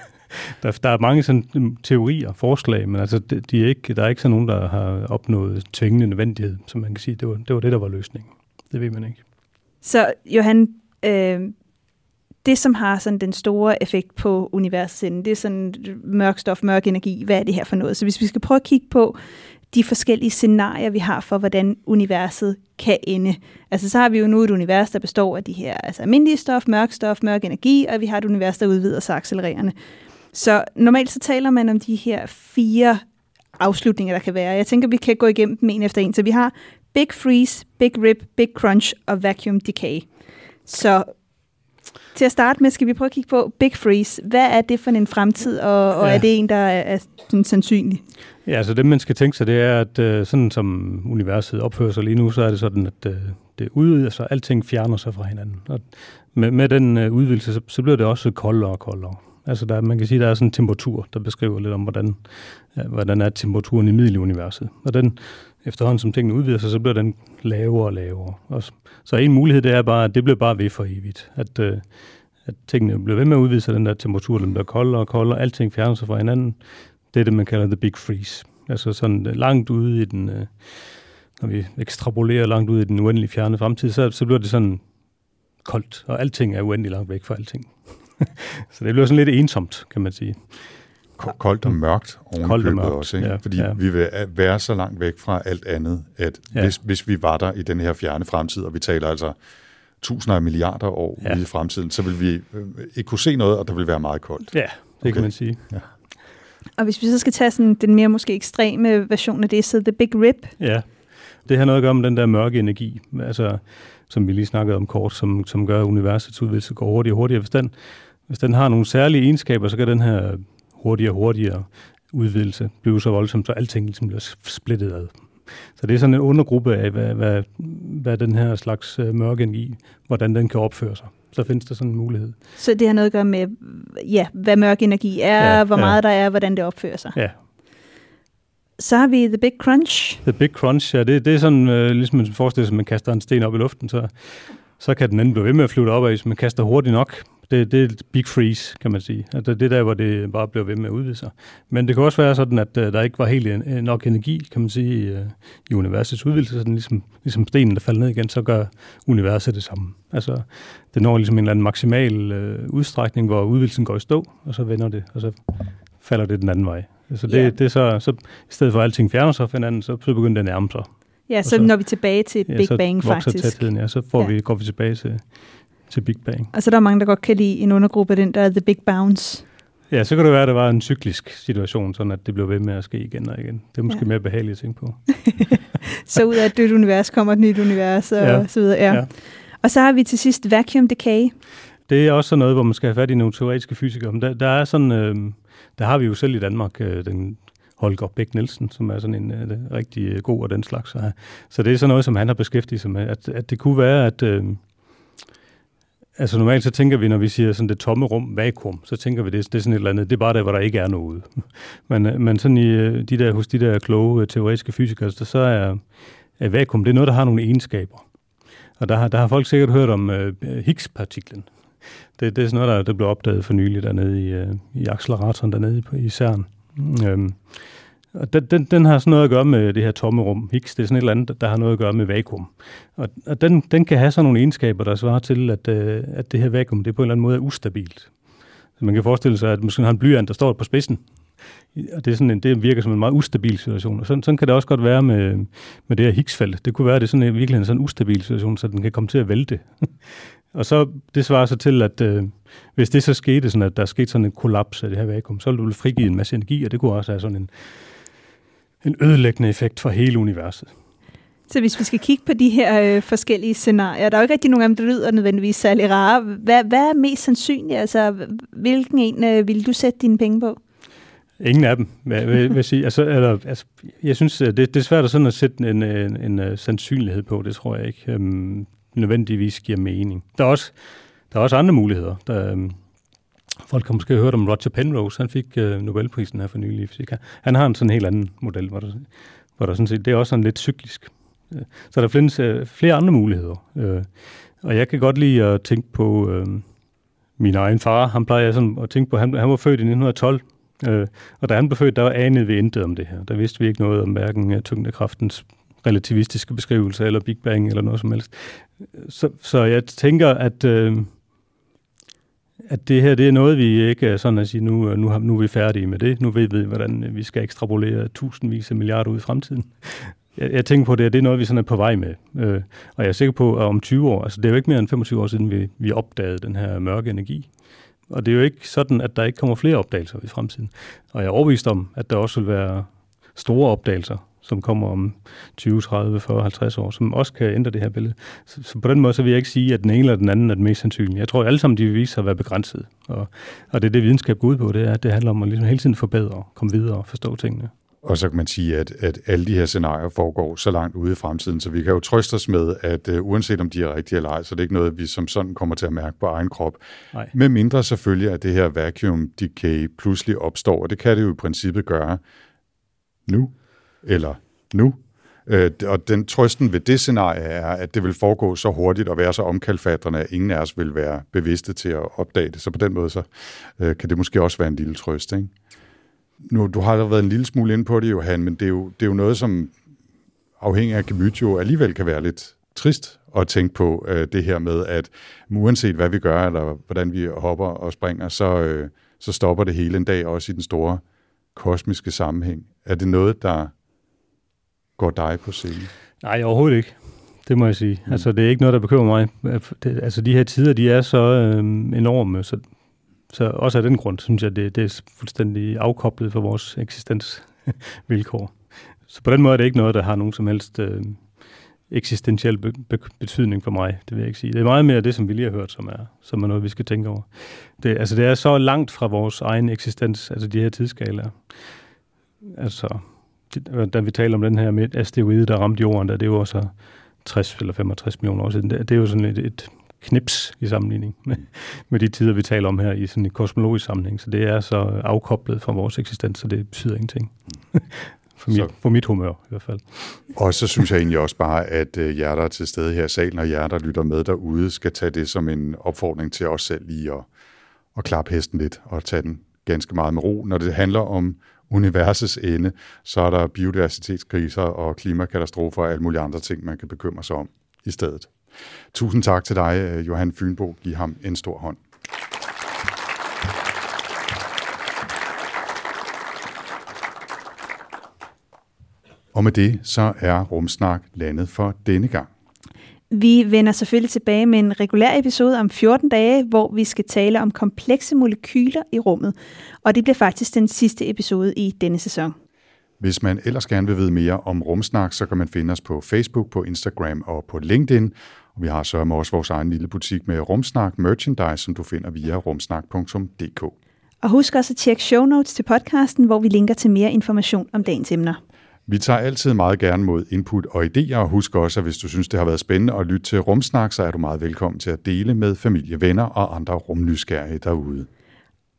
der, der er mange sådan mm, teorier, forslag, men altså, de, de er ikke, der er ikke sådan nogen, der har opnået tvingende nødvendighed, som man kan sige. Det var det, var det der var løsningen. Det ved man ikke. Så Johan, øh, det som har sådan den store effekt på universet, det er sådan mørk stof, mørk energi. Hvad er det her for noget? Så hvis vi skal prøve at kigge på de forskellige scenarier, vi har for, hvordan universet kan ende. Altså så har vi jo nu et univers, der består af de her altså almindelige stof, mørk stof, mørk energi, og vi har et univers, der udvider sig accelererende. Så normalt så taler man om de her fire afslutninger, der kan være. Jeg tænker, vi kan gå igennem dem en efter en. Så vi har Big Freeze, Big Rip, Big Crunch og Vacuum Decay. Så til at starte med skal vi prøve at kigge på Big Freeze. Hvad er det for en fremtid, og, og ja. er det en, der er, er sådan sandsynlig? Ja, altså det, man skal tænke sig, det er, at uh, sådan som universet opfører sig lige nu, så er det sådan, at uh, det udvider sig, alting fjerner sig fra hinanden. Og med, med den uh, udvidelse, så, så bliver det også koldere og koldere. Altså der, man kan sige, at der er sådan en temperatur, der beskriver lidt om, hvordan, ja, hvordan er temperaturen i middeluniverset. Og den, efterhånden som tingene udvider sig, så bliver den lavere og lavere. Og så, så en mulighed, det er bare, at det bliver bare ved for evigt. At, øh, at tingene bliver ved med at udvide sig, den der temperatur, den bliver koldere og koldere, alting fjerner sig fra hinanden. Det er det, man kalder the big freeze. Altså sådan øh, langt ude i den, øh, når vi ekstrapolerer langt ud i den uendelige fjerne fremtid, så, så bliver det sådan koldt, og alting er uendelig langt væk fra alting. så det bliver sådan lidt ensomt, kan man sige. Koldt og mørkt koldt og mørkt, også, ikke? Ja, fordi ja. vi vil være så langt væk fra alt andet, at ja. hvis, hvis vi var der i den her fjerne fremtid, og vi taler altså tusinder af milliarder år ja. ude i fremtiden, så vil vi øh, ikke kunne se noget, og der vil være meget koldt. Ja, det okay. kan man sige. Ja. Og hvis vi så skal tage sådan den mere måske ekstreme version af det, så The Big Rip. Ja, det har noget at gøre med den der mørke energi, altså, som vi lige snakkede om kort, som, som gør, universets udvidelse går hurtigere og hurtigere. Hvis den, hvis den har nogle særlige egenskaber, så kan den her hurtigere og hurtigere udvidelse blive så voldsom, så alting ligesom bliver splittet ad. Så det er sådan en undergruppe af, hvad, hvad, hvad den her slags øh, mørke energi, hvordan den kan opføre sig så findes der sådan en mulighed. Så det har noget at gøre med, ja, hvad mørk energi er, ja, hvor ja. meget der er, hvordan det opfører sig. Ja. Så har vi The Big Crunch. The Big Crunch, ja, det, det er sådan, øh, ligesom man forestiller sig, at man kaster en sten op i luften, så, så kan den anden blive ved med at flyve op, hvis man kaster hurtigt nok. Det, det er et big freeze, kan man sige. Altså, det er der, hvor det bare bliver ved med at udvide sig. Men det kan også være sådan, at uh, der ikke var helt en, nok energi, kan man sige, i, uh, i universets udvidelse. Sådan ligesom, ligesom stenen, der falder ned igen, så gør universet det samme. Altså, det når ligesom en eller anden maksimal uh, udstrækning, hvor udvidelsen går i stå, og så vender det, og så falder det den anden vej. Så det, Ja. det er så, så, i stedet for at alting fjerner sig fra hinanden, så, så begynder det at nærme sig. Ja, så, så- når vi tilbage til Ja, Big Bang faktisk. tætheden, ja, så får Ja. vi, går vi tilbage til, til Big Bang. Og så er der mange, der godt kan lide en undergruppe af den, der er The Big Bounce. Ja, så kan det være, at det var en cyklisk situation, sådan at det blev ved med at ske igen og igen. Det er måske Ja. mere behageligt at tænke på. Så ud af et dødt univers kommer et nyt univers og Ja. så videre. Ja. Ja. Og så har vi til sidst vacuum decay. Det er også sådan noget, hvor man skal have fat i nogle teoretiske fysikere. Men der, der er sådan, øh, der har vi jo selv i Danmark øh, den Holger Bæk Nielsen, som er sådan en øh, rigtig god og den slags. Så, så det er sådan noget, som han har beskæftiget sig med. At, at det kunne være, at øh, altså normalt så tænker vi, når vi siger sådan det tomme rum, vakuum, så tænker vi, det, det er sådan et eller andet, det er bare der, hvor der ikke er noget. men, øh, men sådan i øh, de der, hos de der kloge øh, teoretiske fysikere, så, så er, er vakuum, det er noget, der har nogle egenskaber. Og der har, der har folk sikkert hørt om øh, Higgs-partiklen. Det, det er sådan noget, der, der blev opdaget for nylig dernede i, øh, i acceleratoren dernede i, i CERN. Øhm, og den, den, den har sådan noget at gøre med det her tomme rum. Higgs, det er sådan et eller andet, der har noget at gøre med vakuum. Og, og den, den kan have sådan nogle egenskaber, der svarer til, at, øh, at det her vakuum, det på en eller anden måde er ustabilt. Så man kan forestille sig, at måske har en blyant, der står på spidsen. Og det, er sådan en, det virker som en meget ustabil situation. Og sådan, sådan kan det også godt være med, med det her Higgs-felt. Det kunne være, at det er sådan, en, virkelig en sådan ustabil situation, så den kan komme til at vælte. og så, det svarer så til, at øh, hvis det så skete, sådan at der skete sådan en kollaps af det her vakuum, så ville du frigive en masse energi, og det kunne også have sådan en, en ødelæggende effekt for hele universet. Så hvis vi skal kigge på de her øh, forskellige scenarier, der er jo ikke rigtig nogen af dem, der lyder nødvendigvis særlig rare. Hvad, hvad er mest sandsynligt? Altså, hvilken en øh, vil du sætte dine penge på? Ingen af dem, vil, vil, vil jeg sige. Altså, eller, altså, jeg synes, øh, det, det er svært at, sådan at sætte en, en, en, en sandsynlighed på. Det tror jeg ikke øhm, nødvendigvis giver mening. Der er også, der er også andre muligheder. Der, øhm, folk har måske hørt om Roger Penrose. Han fik øh, Nobelprisen her for nylig i fysik. Han har en sådan helt anden model, hvor der, hvor der sådan set, det er også sådan lidt cyklisk. Øh, så der findes øh, flere andre muligheder. Øh, og jeg kan godt lide at tænke på øh, min egen far. Han plejer jeg sådan at tænke på, han, han var født i 1912. Øh, og da han blev født, der var anede vi intet om det her. Der vidste vi ikke noget om hverken øh, tyngdekraftens relativistiske beskrivelse eller Big Bang eller noget som helst. Så, så jeg tænker, at, øh, at det her det er noget, vi ikke er sådan at sige, nu, øh, nu, har, nu er vi færdige med det. Nu ved vi, hvordan øh, vi skal ekstrapolere tusindvis af milliarder ud i fremtiden. Jeg, jeg tænker på det, at det er noget, vi sådan er på vej med. Øh, og jeg er sikker på, at om 20 år, altså det er jo ikke mere end 25 år siden, vi, vi opdagede den her mørke energi. Og det er jo ikke sådan, at der ikke kommer flere opdagelser i fremtiden. Og jeg er overbevist om, at der også vil være store opdagelser, som kommer om 20, 30, 40, 50 år, som også kan ændre det her billede. Så, så på den måde så vil jeg ikke sige, at den ene eller den anden er den mest sandsynlige. Jeg tror, at alle sammen de vil vise sig at være begrænset. Og, og det er det, videnskab går ud på, det er, at det handler om at ligesom hele tiden forbedre, komme videre og forstå tingene. Og så kan man sige, at, at alle de her scenarier foregår så langt ude i fremtiden, så vi kan jo trøste os med, at uh, uanset om de er rigtige eller ej, så det er ikke noget, vi som sådan kommer til at mærke på egen krop. Nej. Med mindre selvfølgelig, at det her vacuum decay pludselig opstår, og det kan det jo i princippet gøre nu, eller nu. Øh, og den trøsten ved det scenarie er, at det vil foregå så hurtigt og være så omkalfatrende, at ingen af os vil være bevidste til at opdage det. Så på den måde så, øh, kan det måske også være en lille trøst. Ikke? Nu, du har allerede været en lille smule inde på det, Johan, men det er jo, det er jo noget, som afhængig af gemyt jo alligevel kan være lidt trist at tænke på øh, det her med, at uanset hvad vi gør, eller hvordan vi hopper og springer, så, øh, så stopper det hele en dag, også i den store kosmiske sammenhæng. Er det noget, der går dig på scenen? Nej, overhovedet ikke. Det må jeg sige. Mm. Altså, det er ikke noget, der bekymrer mig. Det, altså, de her tider, de er så øh, enorme, så, så også af den grund, synes jeg, det, det er fuldstændig afkoblet for vores eksistensvilkår. Så på den måde er det ikke noget, der har nogen som helst øh, eksistentiel be, be, betydning for mig, det vil jeg ikke sige. Det er meget mere det, som vi lige har hørt, som er, som er noget, vi skal tænke over. Det, altså, det er så langt fra vores egen eksistens, altså de her tidsskalaer. Altså, da vi taler om den her med asteroide, der ramte jorden, der, det er jo også 60 eller 65 millioner år siden. Det, det er jo sådan et, et knips i sammenligning med, med de tider, vi taler om her i sådan en kosmologisk sammenhæng. Så det er så afkoblet fra vores eksistens, så det betyder ingenting. for, mit, for mit humør i hvert fald. Og så synes jeg egentlig også bare, at øh, jer, der er til stede her i salen, og jer, der lytter med derude, skal tage det som en opfordring til os selv lige at at klappe hesten lidt og tage den ganske meget med ro. Når det handler om universets ende, så er der biodiversitetskriser og klimakatastrofer og alle mulige andre ting, man kan bekymre sig om i stedet. Tusind tak til dig, øh, Johan Fynbo. Giv ham en stor hånd. Og med det, så er Rumsnak landet for denne gang. Vi vender selvfølgelig tilbage med en regulær episode om 14 dage, hvor vi skal tale om komplekse molekyler i rummet. Og det bliver faktisk den sidste episode i denne sæson. Hvis man ellers gerne vil vide mere om Rumsnak, så kan man finde os på Facebook, på Instagram og på LinkedIn. Og vi har så også vores egen lille butik med Rumsnak merchandise, som du finder via rumsnak.dk. Og husk også at tjekke show notes til podcasten, hvor vi linker til mere information om dagens emner. Vi tager altid meget gerne mod input og idéer, og husk også, at hvis du synes, det har været spændende at lytte til Rumsnak, så er du meget velkommen til at dele med familie, venner og andre rumnysgerrige derude.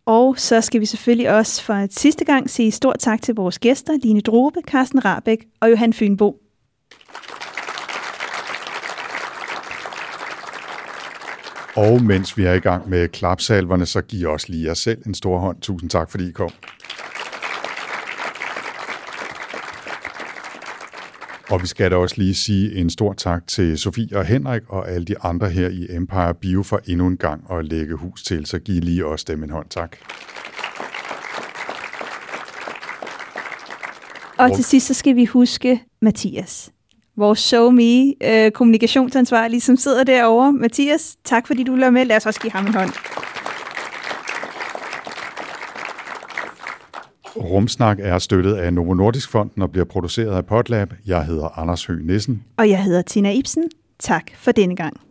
Og så skal vi selvfølgelig også for et sidste gang sige stort tak til vores gæster, Line Drobe, Carsten Rabæk og Johan Fynbo. Og mens vi er i gang med klapsalverne, så giv os lige jer selv en stor hånd. Tusind tak, fordi I kom. Og vi skal da også lige sige en stor tak til Sofie og Henrik og alle de andre her i Empire Bio for endnu en gang at lægge hus til, så giv lige også dem en hånd. Tak. Og til sidst så skal vi huske Mathias. Vores SoMe øh, kommunikationsansvarlig, som sidder derovre. Mathias, tak fordi du lader med. Lad os også give ham en hånd. Rumsnak er støttet af Novo Nordisk Fonden og bliver produceret af Potlab. Jeg hedder Anders Høgh Nissen. Og jeg hedder Tina Ibsen. Tak for denne gang.